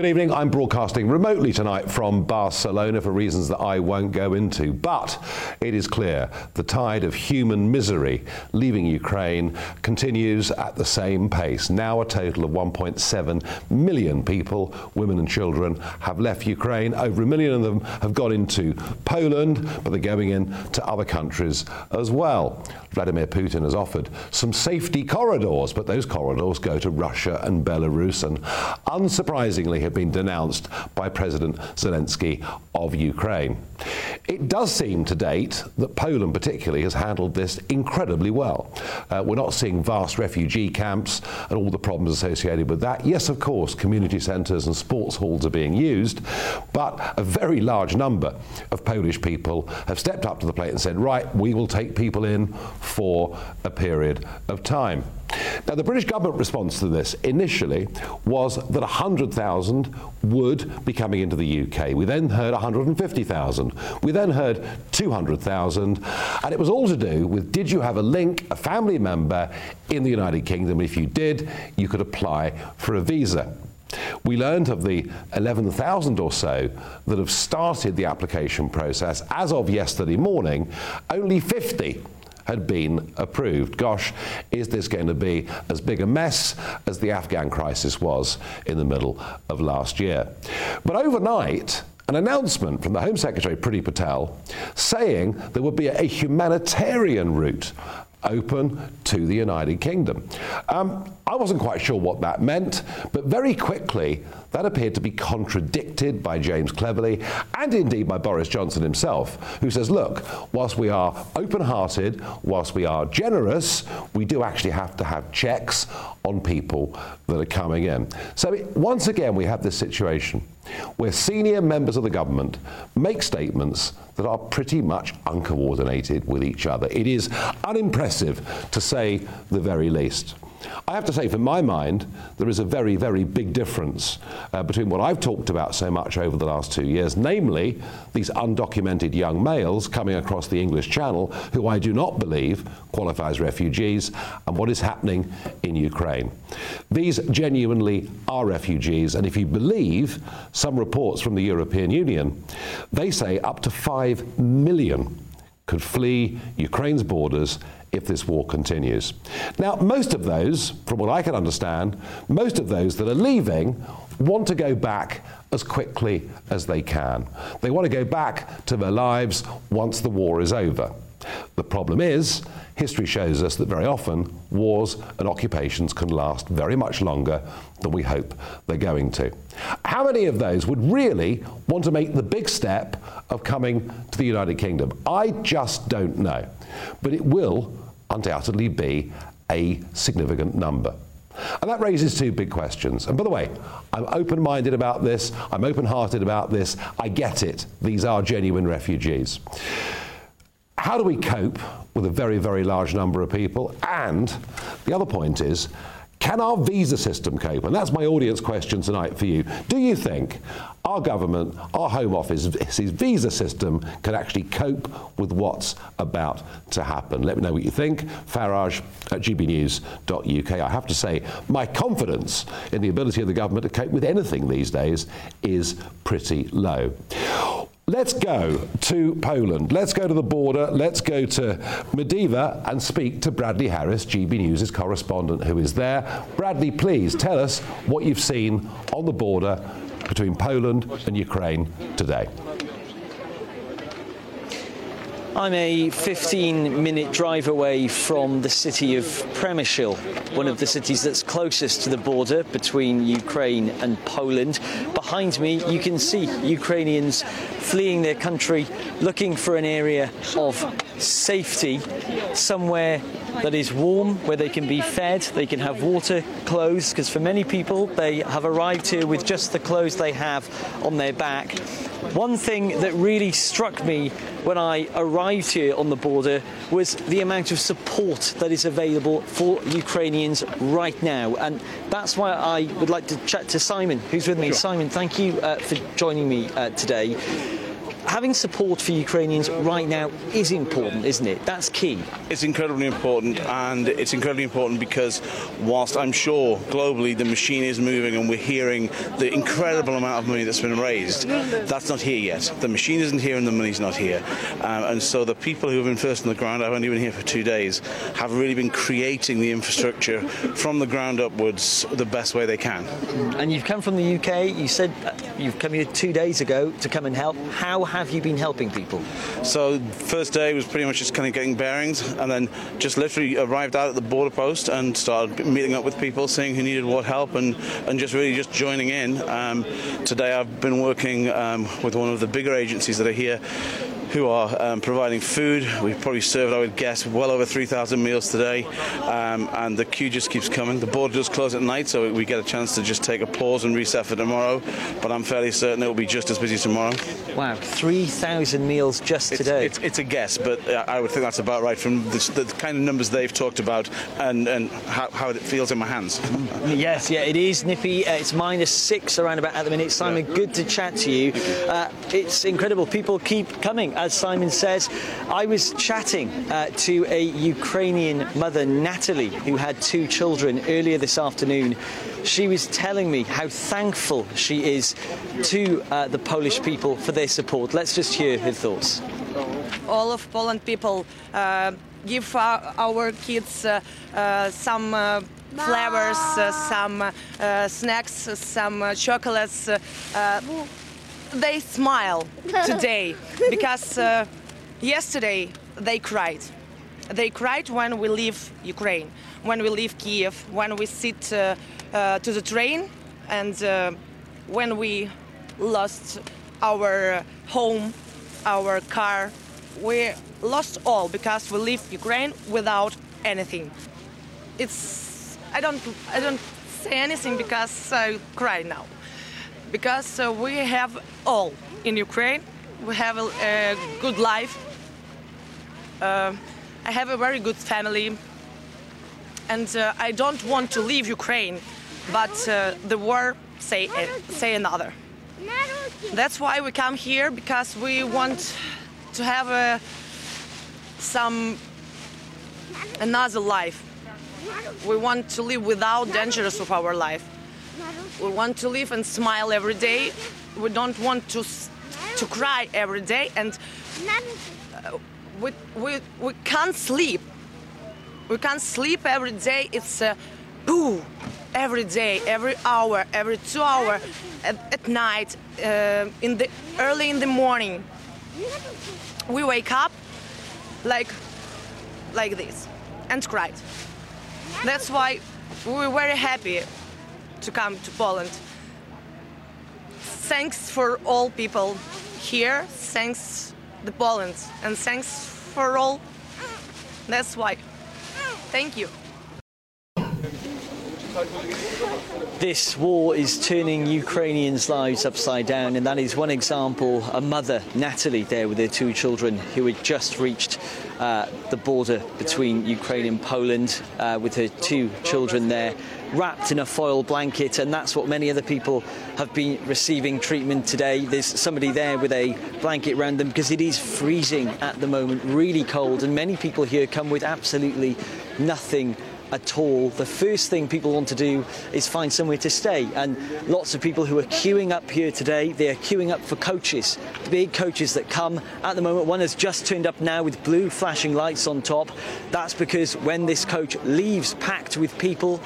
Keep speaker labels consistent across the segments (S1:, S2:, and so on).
S1: Good evening. I'm broadcasting remotely tonight from Barcelona for reasons that I won't go into. But it is clear the tide of human misery leaving Ukraine continues at the same pace. Now, a total of 1.7 million people, women and children, have left Ukraine. Over a million of them have gone into Poland, but they're going into other countries as well. Vladimir Putin has offered some safety corridors, but those corridors go to Russia and Belarus, and unsurprisingly, have been denounced by President Zelensky of Ukraine. It does seem to date that Poland, particularly, has handled this incredibly well. Uh, we're not seeing vast refugee camps and all the problems associated with that. Yes, of course, community centres and sports halls are being used, but a very large number of Polish people have stepped up to the plate and said, right, we will take people in for a period of time. Now, the British government response to this initially was that 100,000 would be coming into the UK. We then heard 150,000. We then heard 200,000. And it was all to do with did you have a link, a family member in the United Kingdom? If you did, you could apply for a visa. We learned of the 11,000 or so that have started the application process. As of yesterday morning, only 50 had been approved. Gosh, is this going to be as big a mess as the Afghan crisis was in the middle of last year? But overnight, an announcement from the Home Secretary, Priti Patel, saying there would be a humanitarian route open to the United Kingdom. Um, I wasn't quite sure what that meant, but very quickly that appeared to be contradicted by James Cleverly and indeed by Boris Johnson himself, who says, look, whilst we are open hearted, whilst we are generous, we do actually have to have checks on people that are coming in. So once again, we have this situation where senior members of the government make statements that are pretty much uncoordinated with each other. It is unimpressive to say the very least. I have to say, for my mind, there is a very, very big difference uh, between what I've talked about so much over the last two years, namely these undocumented young males coming across the English Channel who I do not believe qualify as refugees, and what is happening in Ukraine. These genuinely are refugees, and if you believe some reports from the European Union, they say up to 5 million could flee Ukraine's borders if this war continues. Now, most of those, from what I can understand, most of those that are leaving want to go back as quickly as they can. They want to go back to their lives once the war is over. The problem is, history shows us that very often wars and occupations can last very much longer than we hope they're going to. How many of those would really want to make the big step of coming to the United Kingdom? I just don't know. But it will undoubtedly be a significant number. And that raises two big questions. And by the way, I'm open minded about this, I'm open hearted about this, I get it. These are genuine refugees. How do we cope with a very, very large number of people? And the other point is, can our visa system cope? And that's my audience question tonight for you. Do you think our government, our Home Office's visa system can actually cope with what's about to happen? Let me know what you think. Farage at gbnews.uk. I have to say, my confidence in the ability of the government to cope with anything these days is pretty low. Let's go to Poland. Let's go to the border. Let's go to Medyka and speak to Bradley Harris, GB News' correspondent who is there. Bradley, please tell us what you've seen on the border between Poland and Ukraine today.
S2: I'm a 15 minute drive away from the city of Przemyśl, one of the cities that's closest to the border between Ukraine and Poland. Behind me, you can see Ukrainians fleeing their country, looking for an area of safety, somewhere that is warm, where they can be fed, they can have water, clothes, because for many people, they have arrived here with just the clothes they have on their back. One thing that really struck me when I arrived here on the border was the amount of support that is available for Ukrainians right now. And that's why I would like to chat to Simon, who's with me. Sure. Simon, thank you uh, for joining me uh, today. Having support for Ukrainians right now is important, isn't it? That's key.
S3: It's incredibly important, and it's incredibly important because whilst I'm sure globally the machine is moving and we're hearing the incredible amount of money that's been raised, that's not here yet. The machine isn't here and the money's not here. Um, and so the people who have been first on the ground, I've only been here for two days, have really been creating the infrastructure from the ground upwards the best way they can.
S2: And you've come from the UK, you said you've come here two days ago to come and help. How have you been helping people?
S3: So first day was pretty much just kind of getting bearings, and then just literally arrived out at the border post and started meeting up with people, seeing who needed what help, and, and just really just joining in. Um, today I've been working um, with one of the bigger agencies that are here who are um, providing food. We've probably served, I would guess, well over 3,000 meals today, um, and the queue just keeps coming. The border does close at night, so we get a chance to just take a pause and reset for tomorrow, but I'm fairly certain it will be just as busy tomorrow.
S2: Wow, 3,000 meals just today.
S3: It's, it's, a guess, but I would think that's about right from the, the kind of numbers they've talked about and, and how, how, it feels in my hands.
S2: yes, yeah, it is nippy. Uh, it's minus six around about at the minute. Simon, yeah. good to chat to you. Uh, it's incredible. People keep coming as Simon says. I was chatting uh, to a Ukrainian mother, Natalie, who had two children earlier this afternoon. She was telling me how thankful she is to uh, the Polish people for their support. Let's just hear her thoughts.
S4: All of Poland people uh, give our, our kids uh, uh, some uh, flavors, uh, some uh, snacks, some chocolates they smile today because uh, yesterday they cried. They cried when we leave Ukraine, when we leave Kiev, when we sit uh, uh, to the train, and uh, when we lost our home, our car. We lost all because we leave Ukraine without anything. It's I don't I don't say anything because I cry now because uh, we have all in Ukraine. We have a, a good life. Uh, I have a very good family, and uh, I don't want to leave Ukraine, but uh, the war say say another. That's why we come here because we want to have a, some another life. We want to live without dangers of our life. We want to live and smile every day. We don't want to to cry every day, and uh, we, we, we can't sleep. We can't sleep every day. It's a boo every day, every hour, every two hour, at, at night, uh, in the early in the morning. We wake up like like this and cried. That's why we're very happy to come to Poland. Thanks for all people here. Thanks the Poland and thanks for all. That's why. Thank you.
S2: This war is turning Ukrainians' lives upside down, and that is one example. A mother, Natalie, there with her two children, who had just reached uh, the border between Ukraine and Poland uh, with her two children there wrapped in a foil blanket, and that's what many other people have been receiving treatment today. There's somebody there with a blanket around them because it is freezing at the moment, really cold, and many people here come with absolutely nothing at all. The first thing people want to do is find somewhere to stay. And lots of people who are queuing up here today, they are queuing up for coaches, big coaches that come at the moment. One has just turned up now with blue flashing lights on top. That's because when this coach leaves packed with people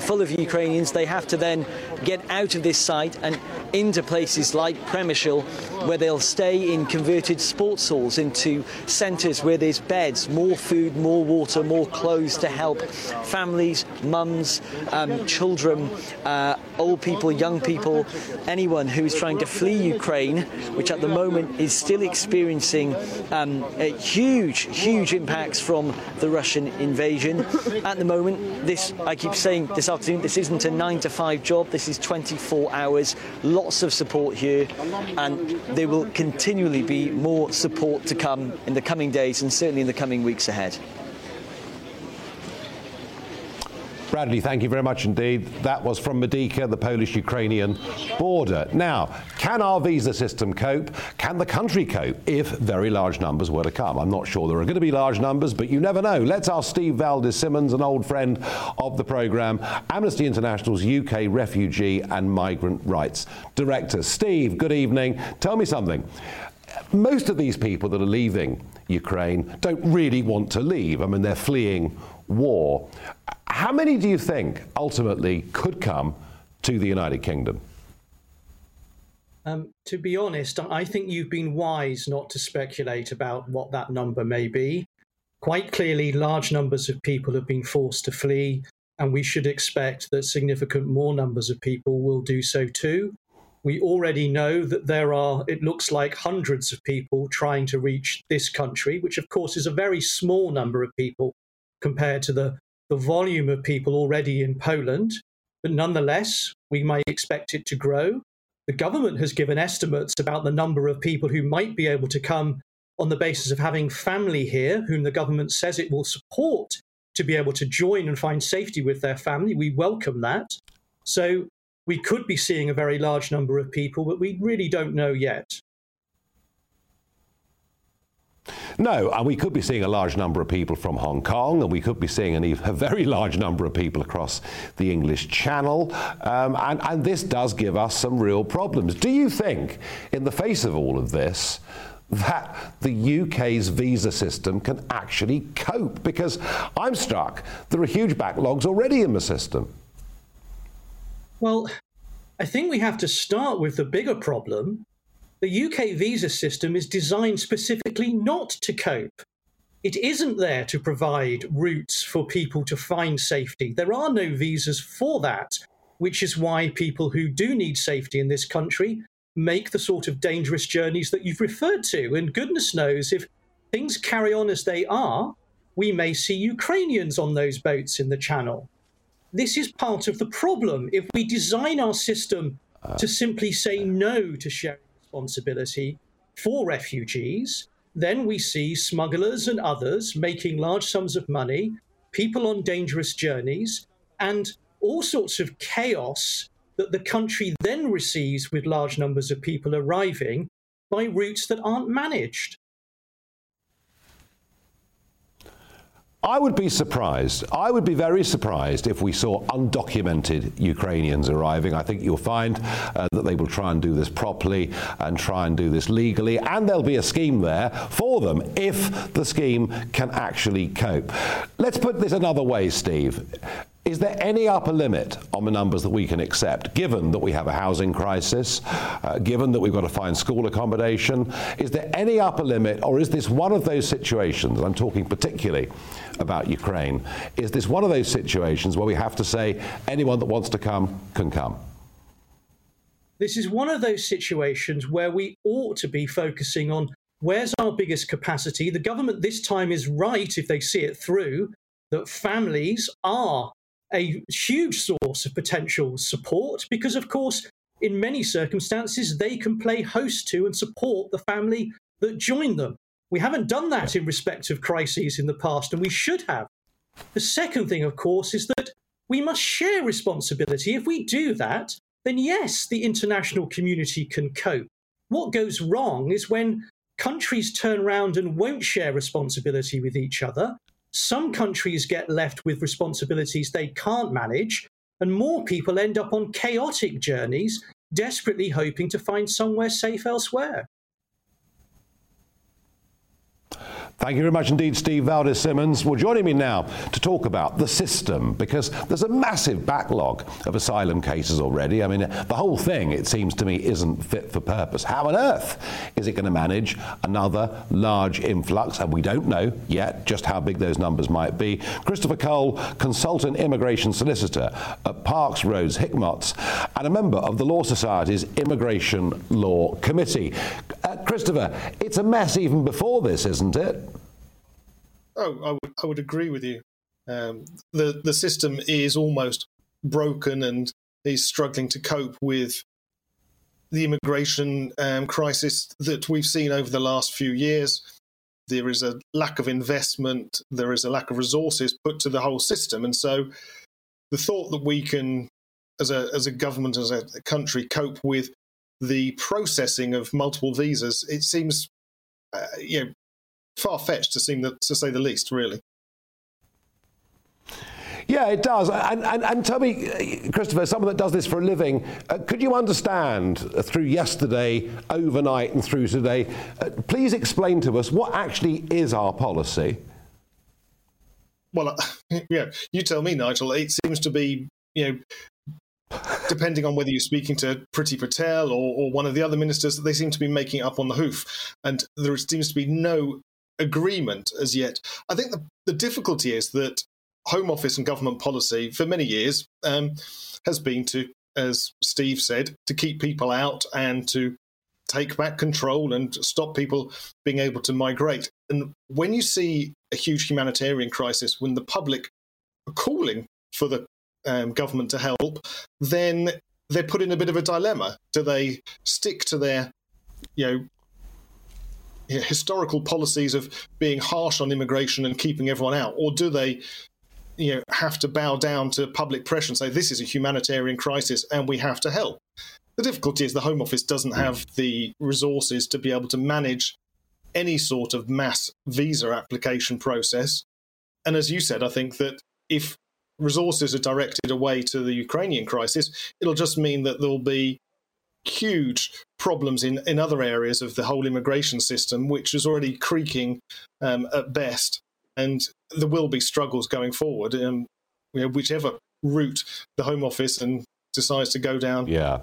S2: full of Ukrainians, they have to then get out of this site and into places like Przemysl, where they'll stay in converted sports halls, into centres where there's beds, more food, more water, more clothes to help families, mums, um, children, uh, old people, young people, anyone who is trying to flee Ukraine, which at the moment is still experiencing um, huge, huge impacts from the Russian invasion. At the moment, this, I keep saying this afternoon, this isn't a nine to five job, this is 24 hours, lots of support here, and there will continually be more support to come in the coming days and certainly in the coming weeks ahead.
S1: Bradley, thank you very much indeed. That was from Medyka, the Polish Ukrainian border. Now, can our visa system cope? Can the country cope if very large numbers were to come? I'm not sure there are going to be large numbers, but you never know. Let's ask Steve Valdez Symonds, an old friend of the programme, Amnesty International's UK Refugee and Migrant Rights Director. Steve, good evening. Tell me something. Most of these people that are leaving Ukraine don't really want to leave. I mean, they're fleeing war. How many do you think ultimately could come to the United Kingdom?
S5: Um, to be honest, I think you've been wise not to speculate about what that number may be. Quite clearly, large numbers of people have been forced to flee, and we should expect that significant more numbers of people will do so too. We already know that there are, it looks like, hundreds of people trying to reach this country, which of course is a very small number of people compared to the, the volume of people already in Poland. But nonetheless, we might expect it to grow. The government has given estimates about the number of people who might be able to come on the basis of having family here, whom the government says it will support to be able to join and find safety with their family. We welcome that. So we could be seeing a very large number of people, but we really don't know yet.
S1: No, and we could be seeing a large number of people from Hong Kong, and we could be seeing an, a very large number of people across the English Channel, um, and, and this does give us some real problems. Do you think, in the face of all of this, that the UK's visa system can actually cope? Because I'm struck, there are huge backlogs already in the system.
S5: Well, I think we have to start with the bigger problem, the UK visa system is designed specifically not to cope. It isn't there to provide routes for people to find safety. There are no visas for that, which is why people who do need safety in this country make the sort of dangerous journeys that you've referred to. And goodness knows if things carry on as they are, we may see Ukrainians on those boats in the channel. This is part of the problem. If we design our system to simply say no to sharing responsibility for refugees, then we see smugglers and others making large sums of money, people on dangerous journeys, and all sorts of chaos that the country then receives with large numbers of people arriving by routes that aren't managed.
S1: I would be surprised. I would be very surprised if we saw undocumented Ukrainians arriving. I think you'll find uh, that they will try and do this properly and try and do this legally, and there'll be a scheme there for them if the scheme can actually cope. Let's put this another way, Steve. Is there any upper limit on the numbers that we can accept, given that we have a housing crisis, uh, given that we've got to find school accommodation? Is there any upper limit, or is this one of those situations, I'm talking particularly about Ukraine, is this one of those situations where we have to say anyone that wants to come can come?
S5: This is one of those situations where we ought to be focusing on where's our biggest capacity. The government this time is right if they see it through that families are a huge source of potential support because, of course, in many circumstances, they can play host to and support the family that joined them. We haven't done that in respect of crises in the past, and we should have. The second thing, of course, is that we must share responsibility. If we do that, then yes, the international community can cope. What goes wrong is when countries turn around and won't share responsibility with each other, some countries get left with responsibilities they can't manage, and more people end up on chaotic journeys, desperately hoping to find somewhere safe elsewhere.
S1: Thank you very much indeed, Steve Valdez Symonds. Well, joining me now to talk about the system, because there's a massive backlog of asylum cases already. I mean, the whole thing, it seems to me, isn't fit for purpose. How on earth is it going to manage another large influx? And we don't know yet just how big those numbers might be. Christopher Cole, consultant immigration solicitor at Parker Rhodes Hickmotts, and a member of the Law Society's Immigration Law Committee. Uh, Christopher, it's a mess even before this, isn't it?
S6: Oh, I would, I would agree with you. Um, the the system is almost broken and is struggling to cope with the immigration um, crisis that we've seen over the last few years. There is a lack of investment. There is a lack of resources put to the whole system, and so the thought that we can, as a as a government, as a country, cope with the processing of multiple visas, it seems, uh, you know, far fetched to seem to say the least, really.
S1: Yeah, it does. And, and, and tell me, Christopher, someone that does this for a living, uh, could you understand uh, through yesterday, overnight, and through today? Uh, please explain to us what actually is our policy.
S6: Well, yeah, you tell me, Nigel. It seems to be, you know, depending on whether you're speaking to Priti Patel or, or one of the other ministers, that they seem to be making up on the hoof. And there seems to be no agreement as yet. I think the, the difficulty is that Home Office and government policy for many years um, has been to, as Steve said, to keep people out and to take back control and stop people being able to migrate. And when you see a huge humanitarian crisis, when the public are calling for the um, government to help, then they're put in a bit of a dilemma. Do they stick to their, you know, historical policies of being harsh on immigration and keeping everyone out, or do they you know have to bow down to public pressure and say this is a humanitarian crisis and we have to help. The difficulty is the Home Office doesn't have hmm. the resources to be able to manage any sort of mass visa application process. And as you said, I think that if resources are directed away to the Ukrainian crisis, it'll just mean that there'll be huge problems in, in other areas of the whole immigration system, which is already creaking um, at best and there will be struggles going forward. Um, you know, whichever route the Home Office and decides to go down.
S1: Yeah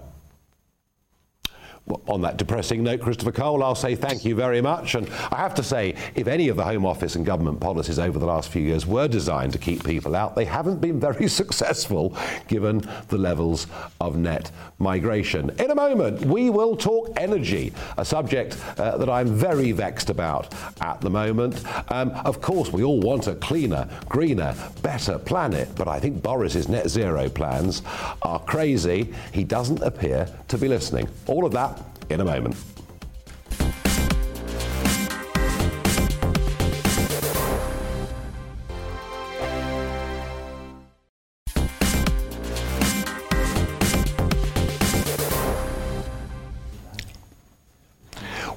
S1: on that depressing note, Christopher Cole, I'll say thank you very much. And I have to say, if any of the Home Office and government policies over the last few years were designed to keep people out, they haven't been very successful given the levels of net migration. In a moment, we will talk energy, a subject uh, that I'm very vexed about at the moment. Um, of course, we all want a cleaner, greener, better planet, but I think Boris's net zero plans are crazy. He doesn't appear to be listening. All of that in a moment.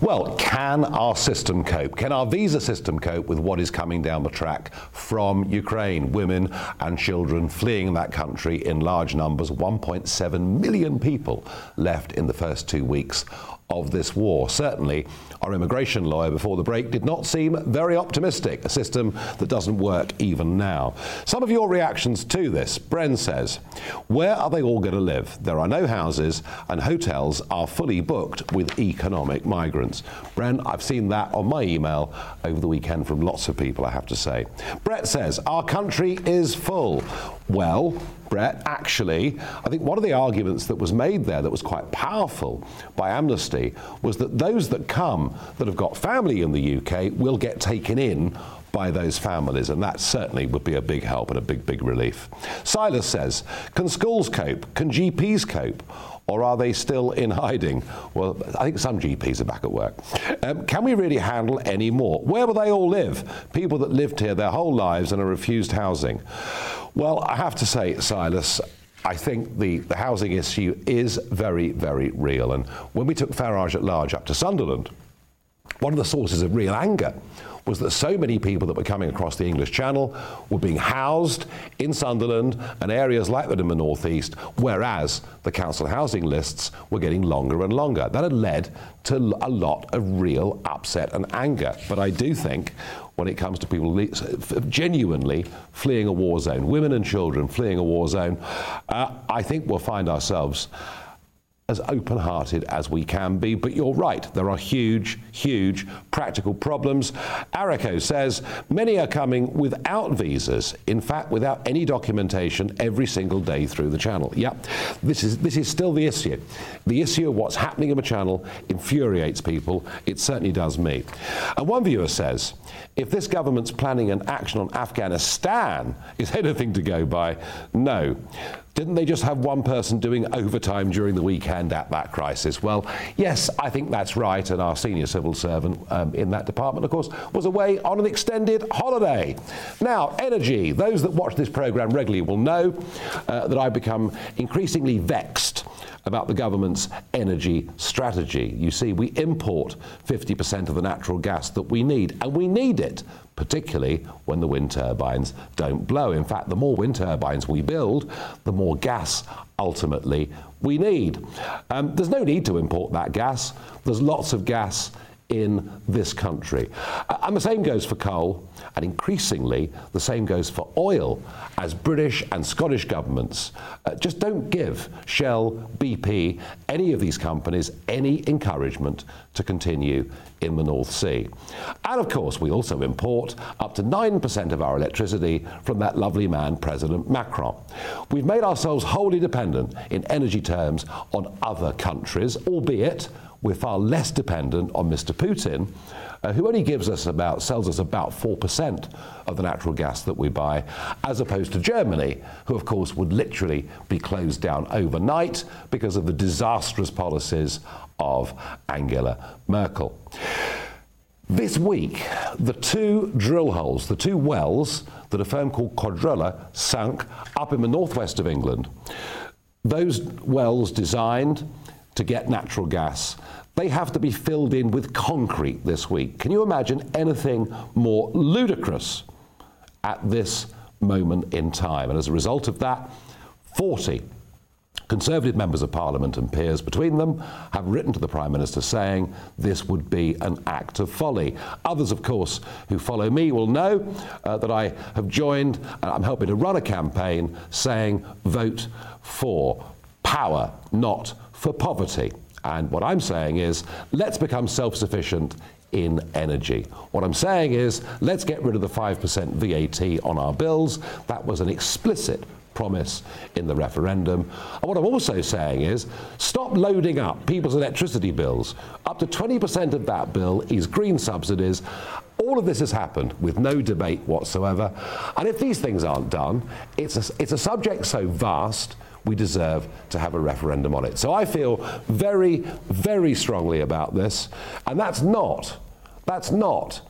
S1: Well, can our system cope? Can our visa system cope with what is coming down the track from Ukraine? Women and children fleeing that country in large numbers, 1.7 million people left in the first two weeks of this war. Certainly, our immigration lawyer before the break did not seem very optimistic, a system that doesn't work even now. Some of your reactions to this. Bren says, Where are they all going to live? There are no houses, and hotels are fully booked with economic migrants. Bren, I've seen that on my email over the weekend from lots of people, I have to say. Brett says, Our country is full. Well, Brett, actually, I think one of the arguments that was made there that was quite powerful by Amnesty was that those that come that have got family in the UK will get taken in by those families, and that certainly would be a big help and a big, big relief. Silas says, Can schools cope? Can GPs cope? Or are they still in hiding? Well, I think some GPs are back at work. Um, can we really handle any more? Where will they all live? People that lived here their whole lives and are refused housing. Well, I have to say, Silas, I think the, the housing issue is very, very real. And when we took Farage at large up to Sunderland, one of the sources of real anger was that so many people that were coming across the English Channel were being housed in Sunderland and areas like that in the northeast, whereas the council housing lists were getting longer and longer. That had led to a lot of real upset and anger. But I do think when it comes to people genuinely fleeing a war zone, women and children fleeing a war zone, uh, I think we'll find ourselves as open hearted as we can be. But you're right, there are huge, huge practical problems. Arico says many are coming without visas, in fact, without any documentation every single day through the channel. Yep, this is, this is still the issue. The issue of what's happening in the channel infuriates people. It certainly does me. And one viewer says if this government's planning an action on Afghanistan is anything to go by, no. Didn't they just have one person doing overtime during the weekend at that crisis? Well, yes, I think that's right. And our senior civil servant um, in that department, of course, was away on an extended holiday. Now, energy. Those that watch this programme regularly will know uh, that I've become increasingly vexed about the government's energy strategy. You see, we import 50% of the natural gas that we need, and we need it, particularly when the wind turbines don't blow. In fact, the more wind turbines we build, the more gas ultimately we need. Um, there's no need to import that gas. There's lots of gas in this country. And the same goes for coal, and increasingly the same goes for oil, as British and Scottish governments uh, just don't give Shell, BP, any of these companies any encouragement to continue in the North Sea. And of course, we also import up to 9% of our electricity from that lovely man, President Macron. We've made ourselves wholly dependent in energy terms on other countries, albeit we're far less dependent on Mr. Putin, uh, who only gives us about, sells us about 4% of the natural gas that we buy, as opposed to Germany, who, of course, would literally be closed down overnight because of the disastrous policies of Angela Merkel. This week, the two drill holes, the two wells that a firm called Cuadrilla sunk up in the northwest of England, those wells designed to get natural gas they have to be filled in with concrete this week. Can you imagine anything more ludicrous at this moment in time? And as a result of that, 40 Conservative members of Parliament and peers between them have written to the Prime Minister saying this would be an act of folly. Others, of course, who follow me will know uh, that I have joined, uh, I'm helping to run a campaign saying vote for power, not for poverty. And what I'm saying is, let's become self sufficient in energy. What I'm saying is, let's get rid of the 5% VAT on our bills. That was an explicit promise in the referendum. And what I'm also saying is, stop loading up people's electricity bills. Up to 20% of that bill is green subsidies. All of this has happened with no debate whatsoever. And if these things aren't done, it's a, it's a subject so vast we deserve to have a referendum on it. So I feel very, very strongly about this, and that's not, that's not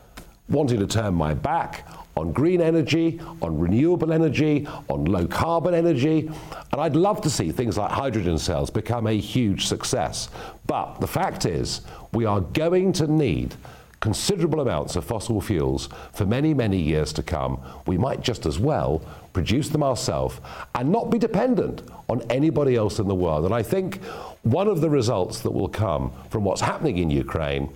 S1: wanting to turn my back on green energy, on renewable energy, on low carbon energy. And I'd love to see things like hydrogen cells become a huge success. But the fact is, we are going to need considerable amounts of fossil fuels for many, many years to come. We might just as well produce them ourselves and not be dependent on anybody else in the world. And I think one of the results that will come from what's happening in Ukraine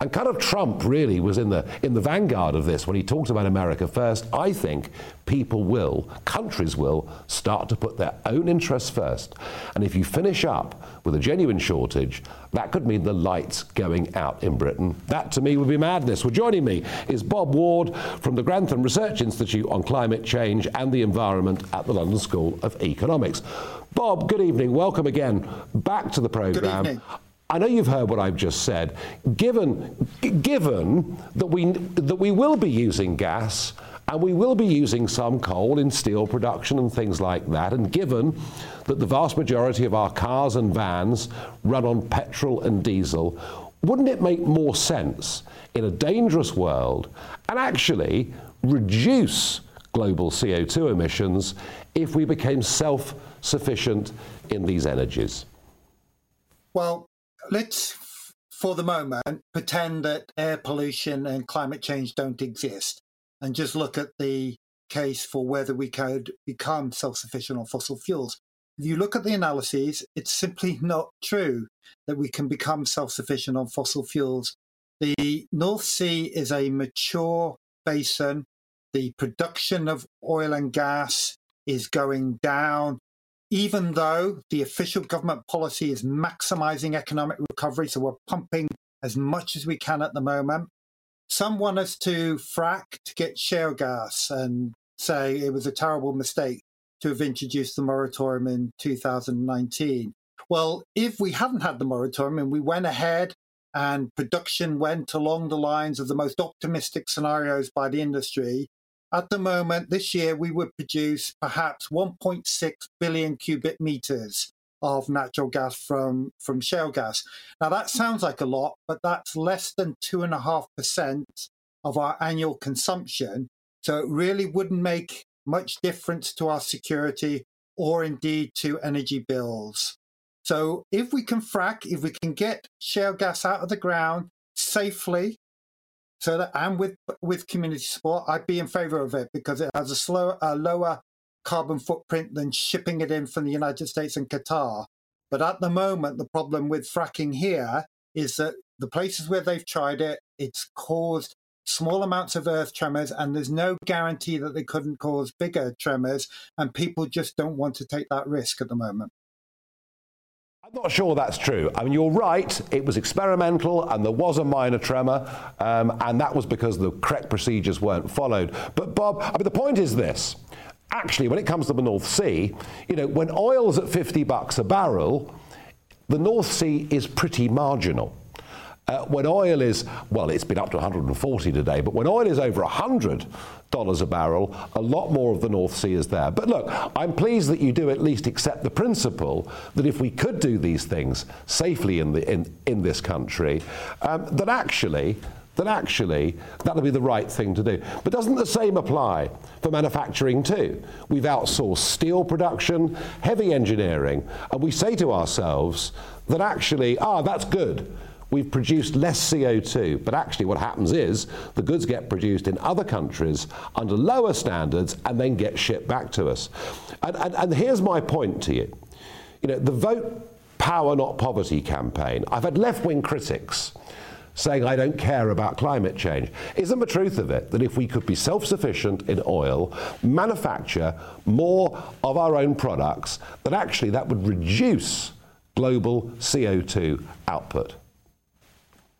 S1: and kind of Trump really was in the in the vanguard of this when he talked about America first. I think people will, countries will start to put their own interests first. And if you finish up with a genuine shortage, that could mean the lights going out in Britain. That to me would be madness. Well, joining me is Bob Ward from the Grantham Research Institute on Climate Change and the Environment at the London School of Economics. Bob, good evening. Welcome again back to the programme. I know you've heard what I've just said. Given, given that, we, that we will be using gas and we will be using some coal in steel production and things like that, and given that the vast majority of our cars and vans run on petrol and diesel, wouldn't it make more sense in a dangerous world and actually reduce global CO2 emissions if we became self sufficient in these energies?
S7: Well, let's, for the moment, pretend that air pollution and climate change don't exist and just look at the case for whether we could become self sufficient on fossil fuels. If you look at the analyses, it's simply not true that we can become self sufficient on fossil fuels. The North Sea is a mature basin. The production of oil and gas is going down even though the official government policy is maximizing economic recovery, so we're pumping as much as we can at the moment. Some want us to frack to get shale gas and say it was a terrible mistake to have introduced the moratorium in 2019. Well, if we hadn't had the moratorium and we went ahead and production went along the lines of the most optimistic scenarios by the industry, At the moment, this year, we would produce perhaps 1.6 billion cubic meters of natural gas from, from shale gas. Now, that sounds like a lot, but that's less than 2.5% of our annual consumption. So it really wouldn't make much difference to our security or indeed to energy bills. So if we can frack, if we can get shale gas out of the ground safely, so that and with with community support, I'd be in favour of it because it has a slower, a lower carbon footprint than shipping it in from the United States and Qatar. But at the moment, the problem with fracking here is that the places where they've tried it, it's caused small amounts of earth tremors, and there's no guarantee that they couldn't cause bigger tremors, and people just don't want to take that risk at the moment.
S1: Not sure that's true. I mean, you're right, it was experimental and there was a minor tremor, um, and that was because the correct procedures weren't followed. But, Bob, I mean, the point is this actually, when it comes to the North Sea, you know, when oil's at 50 bucks a barrel, the North Sea is pretty marginal. Uh, when oil is, well, it's been up to 140 today, but when oil is over $100 a barrel, a lot more of the North Sea is there. But look, I'm pleased that you do at least accept the principle that if we could do these things safely in, the, in, in this country, um, that actually that actually that'll be the right thing to do. But doesn't the same apply for manufacturing too? We've outsourced steel production, heavy engineering, and we say to ourselves that actually, ah, that's good we've produced less CO2. But actually, what happens is the goods get produced in other countries under lower standards and then get shipped back to us. And, and, and here's my point to you. You know, the Vote Power Not Poverty campaign, I've had left wing critics saying I don't care about climate change. Isn't the truth of it that if we could be self sufficient in oil, manufacture more of our own products, that actually that would reduce global CO2 output?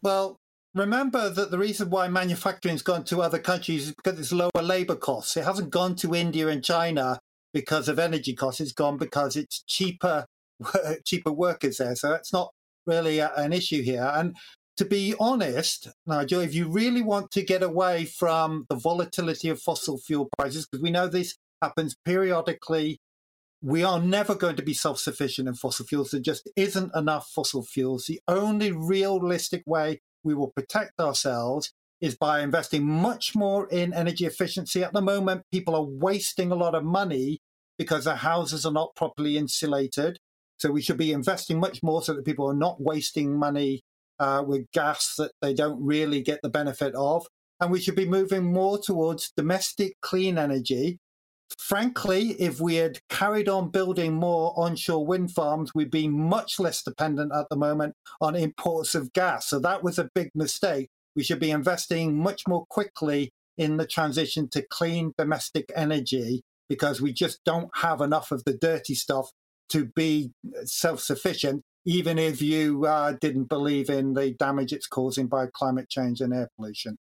S7: Well, remember that the reason why manufacturing's gone to other countries is because it's lower labor costs. It hasn't gone to India and China because of energy costs. It's gone because it's cheaper, cheaper workers there. So it's not really a, an issue here. And to be honest, Nigel, if you really want to get away from the volatility of fossil fuel prices, because we know this happens periodically, we are never going to be self sufficient in fossil fuels. There just isn't enough fossil fuels. The only realistic way we will protect ourselves is by investing much more in energy efficiency. At the moment, people are wasting a lot of money because their houses are not properly insulated. So we should be investing much more so that people are not wasting money uh, with gas that they don't really get the benefit of. And we should be moving more towards domestic clean energy frankly, if we had carried on building more onshore wind farms, we'd be much less dependent at the moment on imports of gas. So that was a big mistake. We should be investing much more quickly in the transition to clean domestic energy because we just don't have enough of the dirty stuff to be self sufficient, even if you uh, didn't believe in the damage it's causing by climate change and air pollution.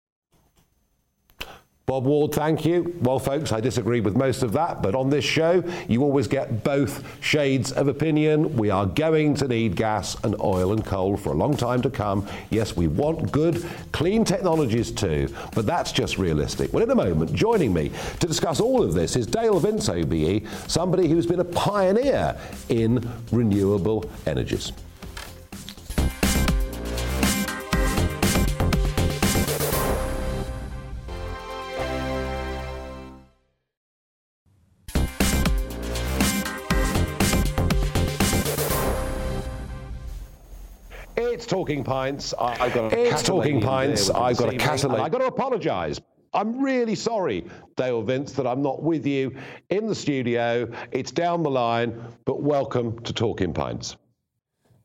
S1: Bob Ward, thank you. Well, folks, I disagree with most of that, but on this show, you always get both shades of opinion. We are going to need gas and oil and coal for a long time to come. Yes, we want good, clean technologies too, but that's just realistic. Well, in a moment, joining me to discuss all of this is Dale Vince, OBE, somebody who's been a pioneer in renewable energies. Talking Pints. I, have got a It's Talking Pints. I've got a Catalan. I've got to apologise. I'm really sorry, Dale Vince, that I'm not with you in the studio. It's down the line, but welcome to Talking Pints.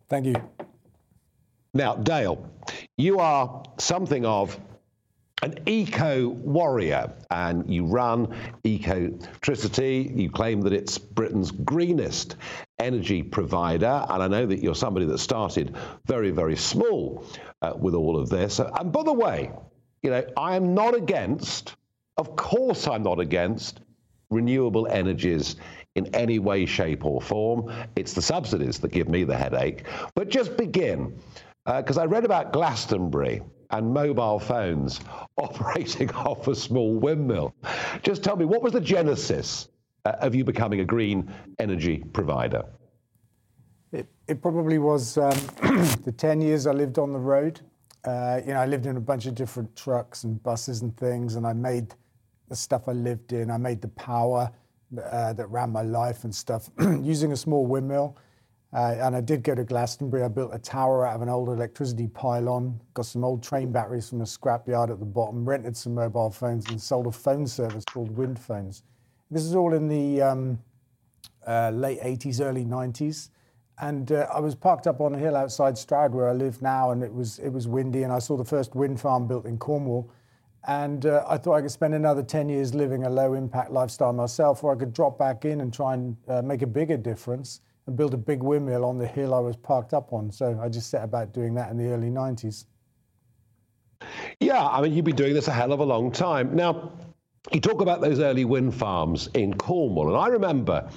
S8: Thank you.
S1: Now, Dale, you are something of an eco warrior, and you run Ecotricity. You claim that it's Britain's greenest energy provider, and I know that you're somebody that started very, very small uh, with all of this. And by the way, you know, I am not against, of course, I'm not against renewable energies in any way, shape, or form. It's the subsidies that give me the headache. But just begin, because uh, I read about Glastonbury and mobile phones operating off a small windmill. Just tell me, what was the genesis uh, of you becoming a green energy provider?
S8: It, it probably was um, the 10 years I lived on the road. Uh, you know, I lived in a bunch of different trucks and buses and things, and I made the stuff I lived in. I made the power uh, that ran my life and stuff using a small windmill. Uh, and I did go to Glastonbury. I built a tower out of an old electricity pylon, got some old train batteries from a scrapyard at the bottom, rented some mobile phones, and sold a phone service called Wind Phones. This is all in the um, uh, late 80s, early 90s. And uh, I was parked up on a hill outside Stroud, where I live now, and it was it was windy. And I saw the first wind farm built in Cornwall, and uh, I thought I could spend another 10 years living a low impact lifestyle myself, or I could drop back in and try and uh, make a bigger difference and build a big windmill on the hill I was parked up on. So I just set about doing that in the early 90s.
S1: Yeah, I mean, you've been doing this a hell of a long time. Now, you talk about those early wind farms in Cornwall, and I remember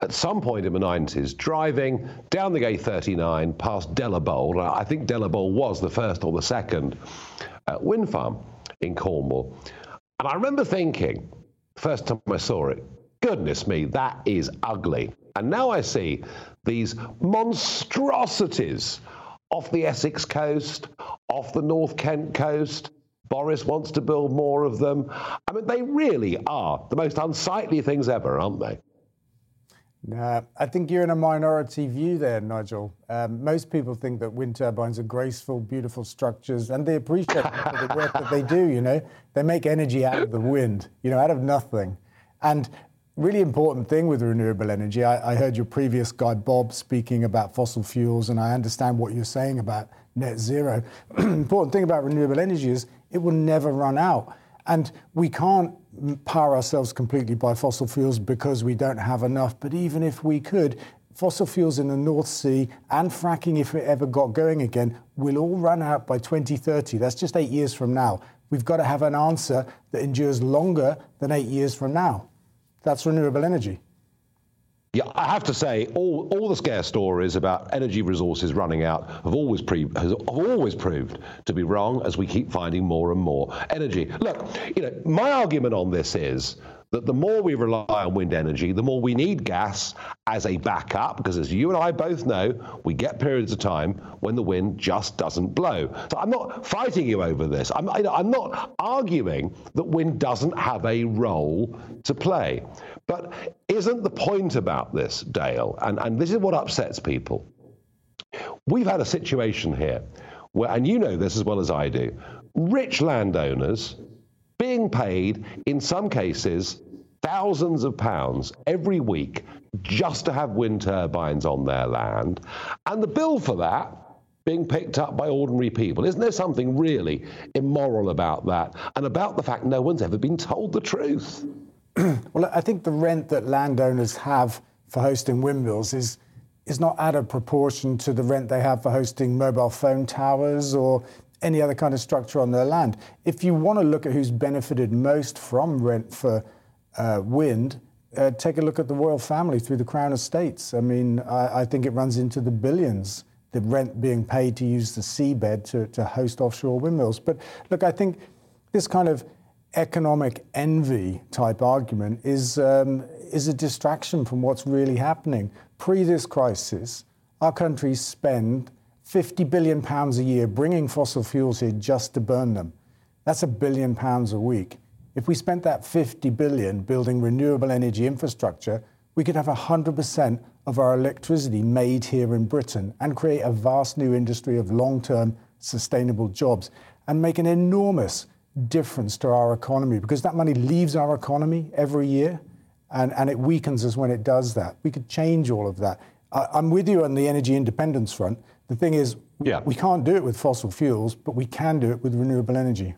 S1: at some point in the 90s driving down the A39 past Delabole. I think Delabole was the first or the second uh, wind farm in Cornwall. And I remember thinking, first time I saw it, goodness me, that is ugly. And now I see these monstrosities off the Essex coast, off the North Kent coast. Boris wants to build more of them. I mean, they really are the most unsightly things ever, aren't they?
S8: Nah, I think you're in a minority view there, Nigel. Um, most people think that wind turbines are graceful, beautiful structures, and they appreciate the work that they do. You know, they make energy out of the wind, you know, out of nothing. And really important thing with renewable energy. I, I, heard your previous guy, Bob, speaking about fossil fuels, and I understand what you're saying about net zero. important thing about renewable energy is it will never run out. And we can't power ourselves completely by fossil fuels because we don't have enough. But even if we could, fossil fuels in the North Sea and fracking, if it ever got going again, will all run out by 2030. That's just eight years from now. We've got to have an answer that endures longer than eight years from now. That's renewable energy.
S1: Yeah, I have to say, all, all the scare stories about energy resources running out have always, pre- have always proved to be wrong as we keep finding more and more energy. Look, you know, my argument on this is that the more we rely on wind energy, the more we need gas as a backup, because as you and I both know, we get periods of time when the wind just doesn't blow. So I'm not fighting you over this. I'm, I'm not arguing that wind doesn't have a role to play. But isn't the point about this, Dale, and, and this is what upsets people, we've had a situation here where, and you know this as well as I do, rich landowners being paid, in some cases, thousands of pounds every week just to have wind turbines on their land. And the bill for that being picked up by ordinary people. Isn't there something really immoral about that and about the fact no one's ever been told the truth?
S8: well, I think the rent that landowners have for hosting windmills is is not out of proportion to the rent they have for hosting mobile phone towers or any other kind of structure on their land. If you want to look at who's benefited most from rent for uh, wind, uh, take a look at the royal family through the Crown Estates. I mean, I, I, think it runs into the billions, the rent being paid to use the seabed to, to host offshore windmills. But look, I think this kind of economic envy type argument is, um, is a distraction from what's really happening. Pre this crisis, our countries spend 50 billion pounds a year bringing fossil fuels here just to burn them. That's a billion pounds a week. If we spent that 50 billion building renewable energy infrastructure, we could have 100% of our electricity made here in Britain and create a vast new industry of long-term sustainable jobs and make an enormous difference to our economy because that money leaves our economy every year and, and it weakens us when it does that. We could change all of that. I, I'm with you on the energy independence front. The thing is, yeah. we can't do it with fossil fuels, but we can do it with renewable energy.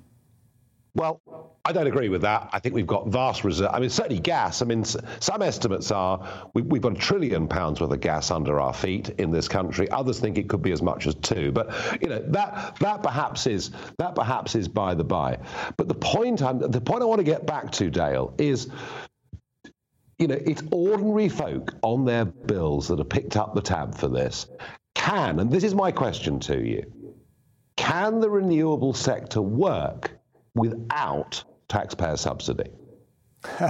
S1: Well, I don't agree with that. I think we've got vast reserves. I mean, certainly gas. I mean, some estimates are we, have got a trillion pounds worth of gas under our feet in this country. Others think it could be as much as two. But you know that that perhaps is that perhaps is by the by. But the point I'm, the point I want to get back to, Dale, is you know, it's ordinary folk on their bills that have picked up the tab for this can, and this is my question to you, can the renewable sector work without taxpayer subsidy?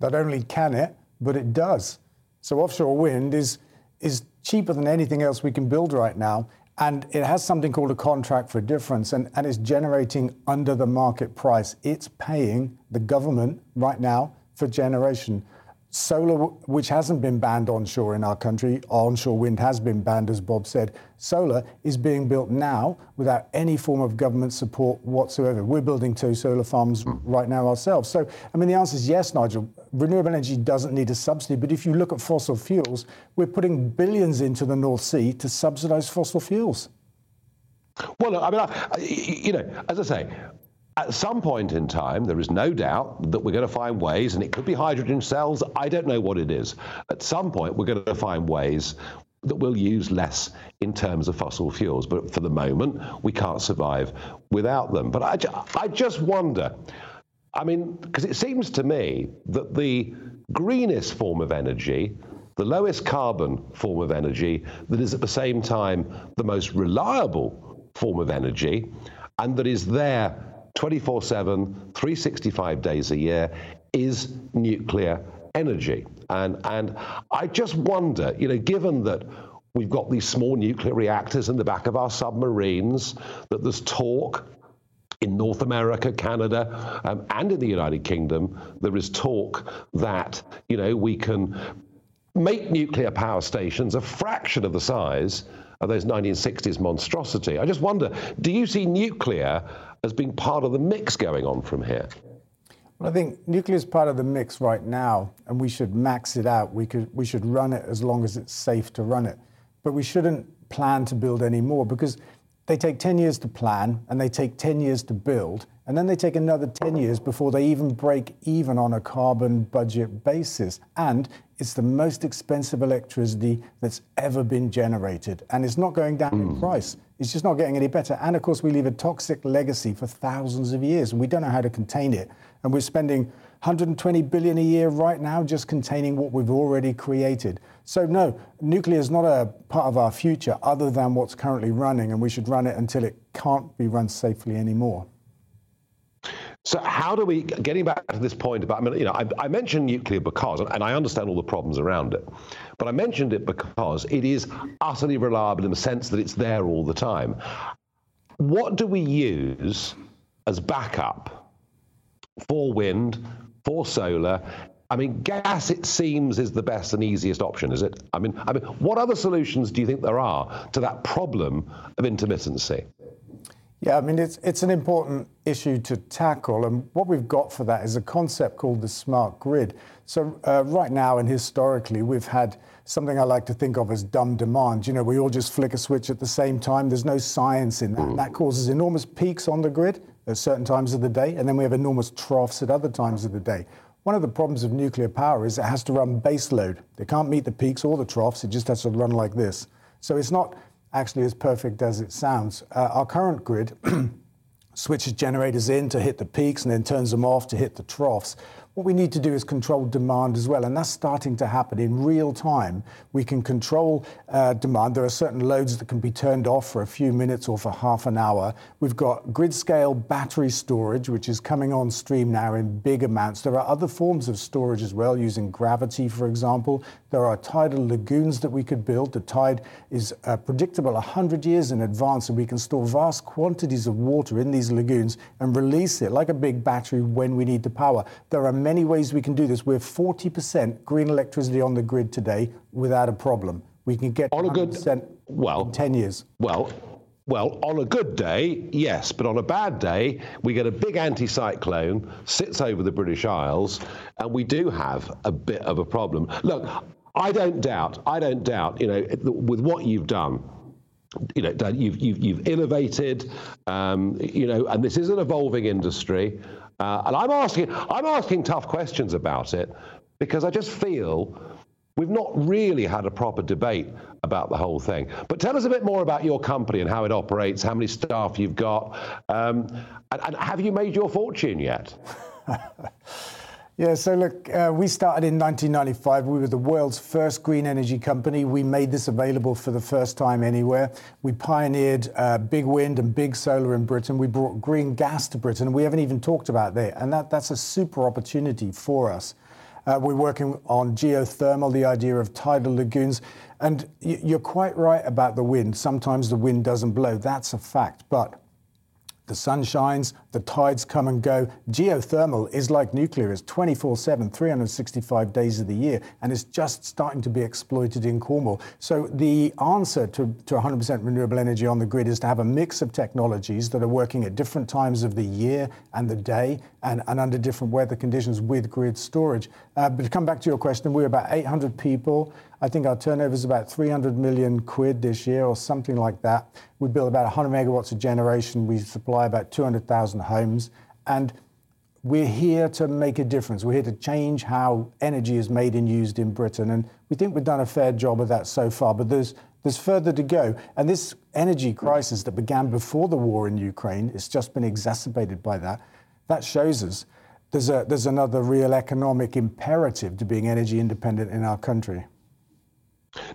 S8: Not only can it, but it does. So offshore wind is is cheaper than anything else we can build right now. And it has something called a contract for difference, and, and it's generating under the market price. It's paying the government right now for generation. Solar, which hasn't been banned onshore in our country, onshore wind has been banned, as Bob said. Solar is being built now without any form of government support whatsoever. We're building two solar farms right now ourselves. So, I mean, the answer is yes, Nigel. Renewable energy doesn't need a subsidy, but if you look at fossil fuels, we're putting billions into the North Sea to subsidize fossil fuels.
S1: Well, I mean, I, you know, as I say, at some point in time, there is no doubt that we're going to find ways, and it could be hydrogen cells, I don't know what it is. At some point, we're going to find ways that we'll use less in terms of fossil fuels. But for the moment, we can't survive without them. But I, I just wonder I mean, because it seems to me that the greenest form of energy, the lowest carbon form of energy, that is at the same time the most reliable form of energy, and that is there 24 7, 365 days a year is nuclear energy. And, and I just wonder, you know, given that we've got these small nuclear reactors in the back of our submarines, that there's talk in North America, Canada, um, and in the United Kingdom, there is talk that, you know, we can make nuclear power stations a fraction of the size of those 1960s monstrosity. I just wonder, do you see nuclear as being part of the mix going on from here?
S8: Well, I think nuclear is part of the mix right now, and we should max it out. We, could, we should run it as long as it's safe to run it. But we shouldn't plan to build any more because they take 10 years to plan and they take 10 years to build, and then they take another 10 years before they even break even on a carbon budget basis. And it's the most expensive electricity that's ever been generated. And it's not going down mm. in hmm. price. It's just not getting any better. And of course, we leave a toxic legacy for thousands of years, and we don't know how to contain it. And we're spending 120 billion a year right now just containing what we've already created. So no, nuclear is not a part of our future other than what's currently running, and we should run it until it can't be run safely anymore.
S1: So how do we, getting back to this point about, I mean, you know, I, I, mentioned nuclear because, and I understand all the problems around it, but I mentioned it because it is utterly reliable in the sense that it's there all the time. What do we use as backup for wind, for solar? I mean, gas, it seems, is the best and easiest option, is it? I mean, I mean, what other solutions do you think there are to that problem of intermittency?
S8: Yeah, I mean, it's, it's an important issue to tackle. And what we've got for that is a concept called the smart grid. So, uh, right now and historically, we've had something I like to think of as dumb demand. You know, we all just flick a switch at the same time. There's no science in that. Mm. That causes enormous peaks on the grid at certain times of the day. And then we have enormous troughs at other times of the day. One of the problems of nuclear power is it has to run base load. It can't meet the peaks or the troughs. It just has to run like this. So it's not actually as perfect as it sounds. Uh, our current grid switches generators in to hit the peaks and then turns them off to hit the troughs. What we need to do is control demand as well, and that's starting to happen in real time. We can control uh, demand. There are certain loads that can be turned off for a few minutes or for half an hour. We've got grid scale battery storage, which is coming on stream now in big amounts. There are other forms of storage as well, using gravity, for example. There are tidal lagoons that we could build. The tide is uh, predictable 100 years in advance, and we can store vast quantities of water in these lagoons and release it like a big battery when we need the power. There are many ways we can do this. We're 40% green electricity on the grid today without a problem. We can get on a good well 10 years.
S1: Well, well, on a good day, yes, but on a bad day, we get a big anticyclone sits over the British Isles, and we do have a bit of a problem. Look, I don't doubt, I don't doubt, you know, with what you've done, you know, you've you've, you've innovated, um, you know, and this is an evolving industry. Uh, and I'm asking, I'm asking tough questions about it because I just feel we've not really had a proper debate about the whole thing. But tell us a bit more about your company and how it operates, how many staff you've got, um, and, and have you made your fortune yet?
S8: Yeah, so look, uh, we started in 1995. We were the world's first green energy company. We made this available for the first time anywhere. We pioneered uh, big wind and big solar in Britain. We brought green gas to Britain. We haven't even talked about that. And that, that's a super opportunity for us. Uh, we're working on geothermal, the idea of tidal lagoons. And you're quite right about the wind. Sometimes the wind doesn't blow. That's a fact. But the sun shines, the tides come and go. Geothermal is like nuclear, it's 24 7, 365 days of the year, and it's just starting to be exploited in Cornwall. So, the answer to, to 100% renewable energy on the grid is to have a mix of technologies that are working at different times of the year and the day and, and under different weather conditions with grid storage. Uh, but to come back to your question, we're about 800 people. I think our turnover is about 300 million quid this year or something like that. We build about 100 megawatts of generation. We supply about 200,000 homes. And we're here to make a difference. We're here to change how energy is made and used in Britain. And we think we've done a fair job of that so far, but there's, there's further to go. And this energy crisis that began before the war in Ukraine, it's just been exacerbated by that. That shows us there's, a, there's another real economic imperative to being energy independent in our country.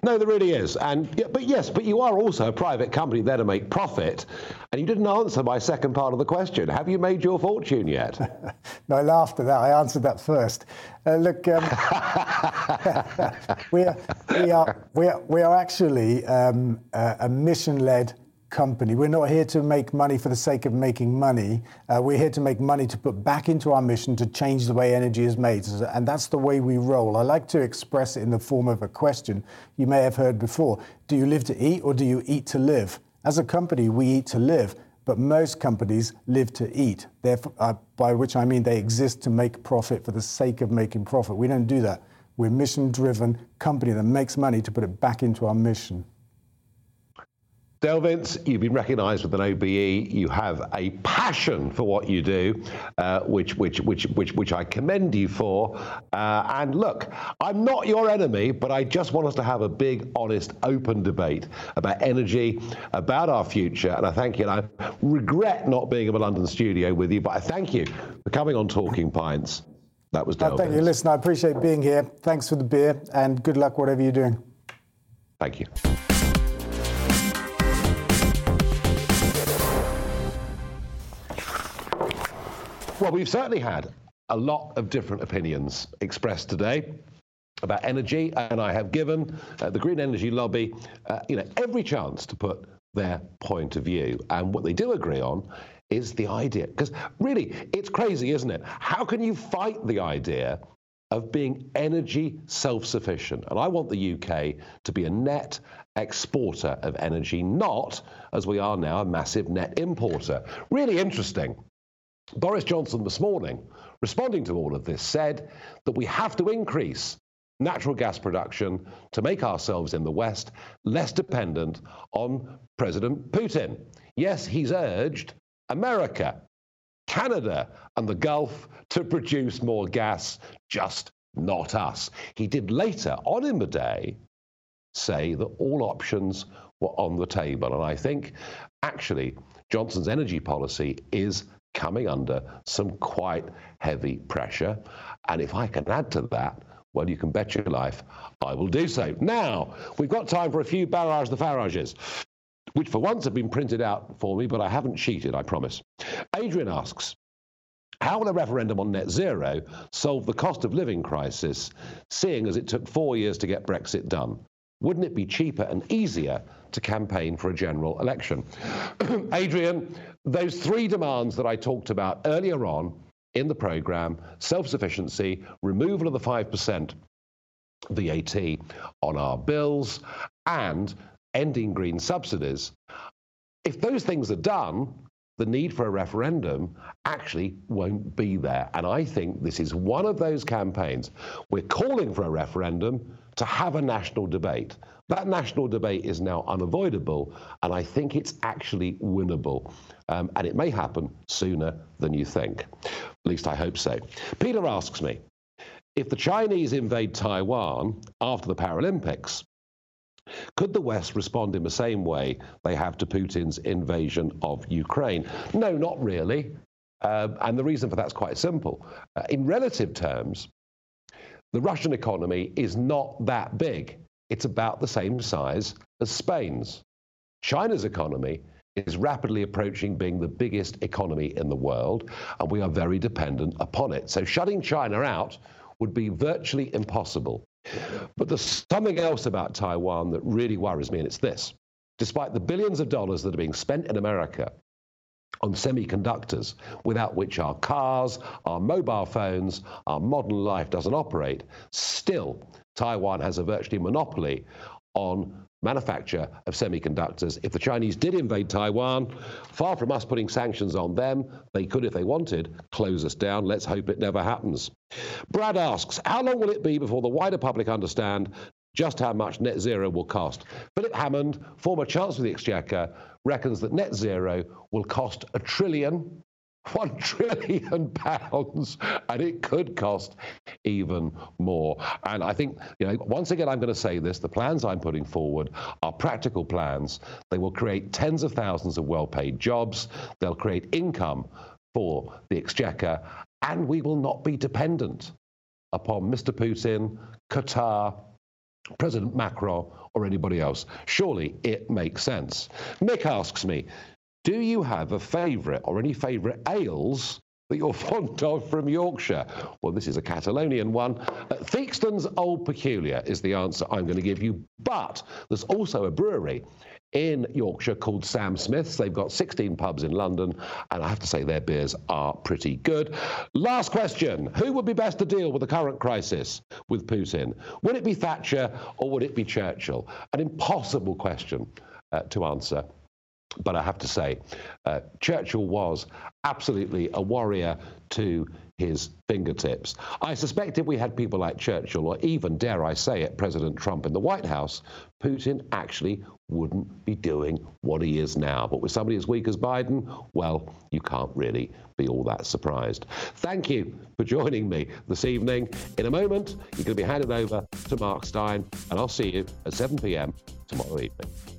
S1: No, there really is. And but yes, but you are also a private company there to make profit. And you didn't answer my second part of the question. Have you made your fortune yet?
S8: no, I laughed at that. I answered that first. Uh, look, um, we, are, we, are, we, are, we are actually um, a, a mission led company. We're not here to make money for the sake of making money. Uh, we're here to make money to put back into our mission to change the way energy is made. And that's the way we roll. I like to express it in the form of a question you may have heard before Do you live to eat or do you eat to live? As a company, we eat to live. But most companies live to eat, Therefore, uh, by which I mean they exist to make profit for the sake of making profit. We don't do that. We're a mission driven company that makes money to put it back into our mission.
S1: Dale Vince, you've been recognised with an OBE. You have a passion for what you do, uh, which, which, which, which, which I commend you for. Uh, and look, I'm not your enemy, but I just want us to have a big, honest, open debate about energy, about our future. And I thank you. And I regret not being in a London studio with you, but I thank you for coming on Talking Pints. That was Dale.
S8: thank Vince. you. Listen, I appreciate being here. Thanks for the beer, and good luck whatever you're doing.
S1: Thank you. Well, we've certainly had a lot of different opinions expressed today about energy, and I have given uh, the green energy lobby, uh, you know, every chance to put their point of view. And what they do agree on is the idea, because really, it's crazy, isn't it? How can you fight the idea of being energy self-sufficient? And I want the UK to be a net exporter of energy, not, as we are now, a massive net importer. Really interesting. Boris Johnson this morning, responding to all of this, said that we have to increase natural gas production to make ourselves in the West less dependent on President Putin. Yes, he's urged America, Canada, and the Gulf to produce more gas, just not us. He did later on in the day say that all options were on the table. And I think actually Johnson's energy policy is coming under some quite heavy pressure. And if I can add to that, well, you can bet your life I will do so. Now, we've got time for a few barrage the Farages, which for once have been printed out for me, but I haven't cheated, I promise. Adrian asks, how will a referendum on net zero solve the cost of living crisis, seeing as it took four years to get Brexit done? Wouldn't it be cheaper and easier to campaign for a general election? Adrian, those three demands that I talked about earlier on in the programme self sufficiency, removal of the 5% VAT on our bills, and ending green subsidies. If those things are done, the need for a referendum actually won't be there. And I think this is one of those campaigns. We're calling for a referendum to have a national debate. That national debate is now unavoidable, and I think it's actually winnable. Um, and it may happen sooner than you think. At least I hope so. Peter asks me if the Chinese invade Taiwan after the Paralympics, could the West respond in the same way they have to Putin's invasion of Ukraine? No, not really. Um, and the reason for that's quite simple. Uh, in relative terms, the Russian economy is not that big. It's about the same size as Spain's. China's economy is rapidly approaching being the biggest economy in the world, and we are very dependent upon it. So shutting China out would be virtually impossible. But there's something else about Taiwan that really worries me, and it's this. Despite the billions of dollars that are being spent in America on semiconductors, without which our cars, our mobile phones, our modern life doesn't operate, still Taiwan has a virtually monopoly on manufacture of semiconductors. If the Chinese did invade Taiwan, far from us putting sanctions on them, they could, if they wanted, close us down. Let's hope it never happens. Brad asks, how long will it be before the wider public understand just how much net zero will cost? Philip Hammond, former Chancellor of the Exchequer, reckons that net zero will cost a trillion one trillion pounds, and it could cost even more. And I think, you know, once again, I'm going to say this: the plans I'm putting forward are practical plans. They will create tens of thousands of well-paid jobs. They'll create income for the exchequer, and we will not be dependent upon Mr. Putin, Qatar, President Macron, or anybody else. Surely it makes sense. Nick asks me, do you have a favourite or any favourite ales that you're fond of from Yorkshire? Well, this is a Catalonian one. Uh, Theakston's Old Peculier is the answer I'm going to give you. But there's also a brewery in Yorkshire called Sam Smith's. They've got 16 pubs in London, and I have to say their beers are pretty good. Last question Who would be best to deal with the current crisis with Putin? Would it be Thatcher or would it be Churchill? An impossible question uh, to answer. But I have to say, uh, Churchill was absolutely a warrior to his fingertips. I suspect if we had people like Churchill, or even, dare I say it, President Trump in the White House, Putin actually wouldn't be doing what he is now. But with somebody as weak as Biden, well, you can't really be all that surprised. Thank you for joining me this evening. In a moment, you're going to be handed over to Mark Steyn, and I'll see you at 7 p.m. tomorrow evening.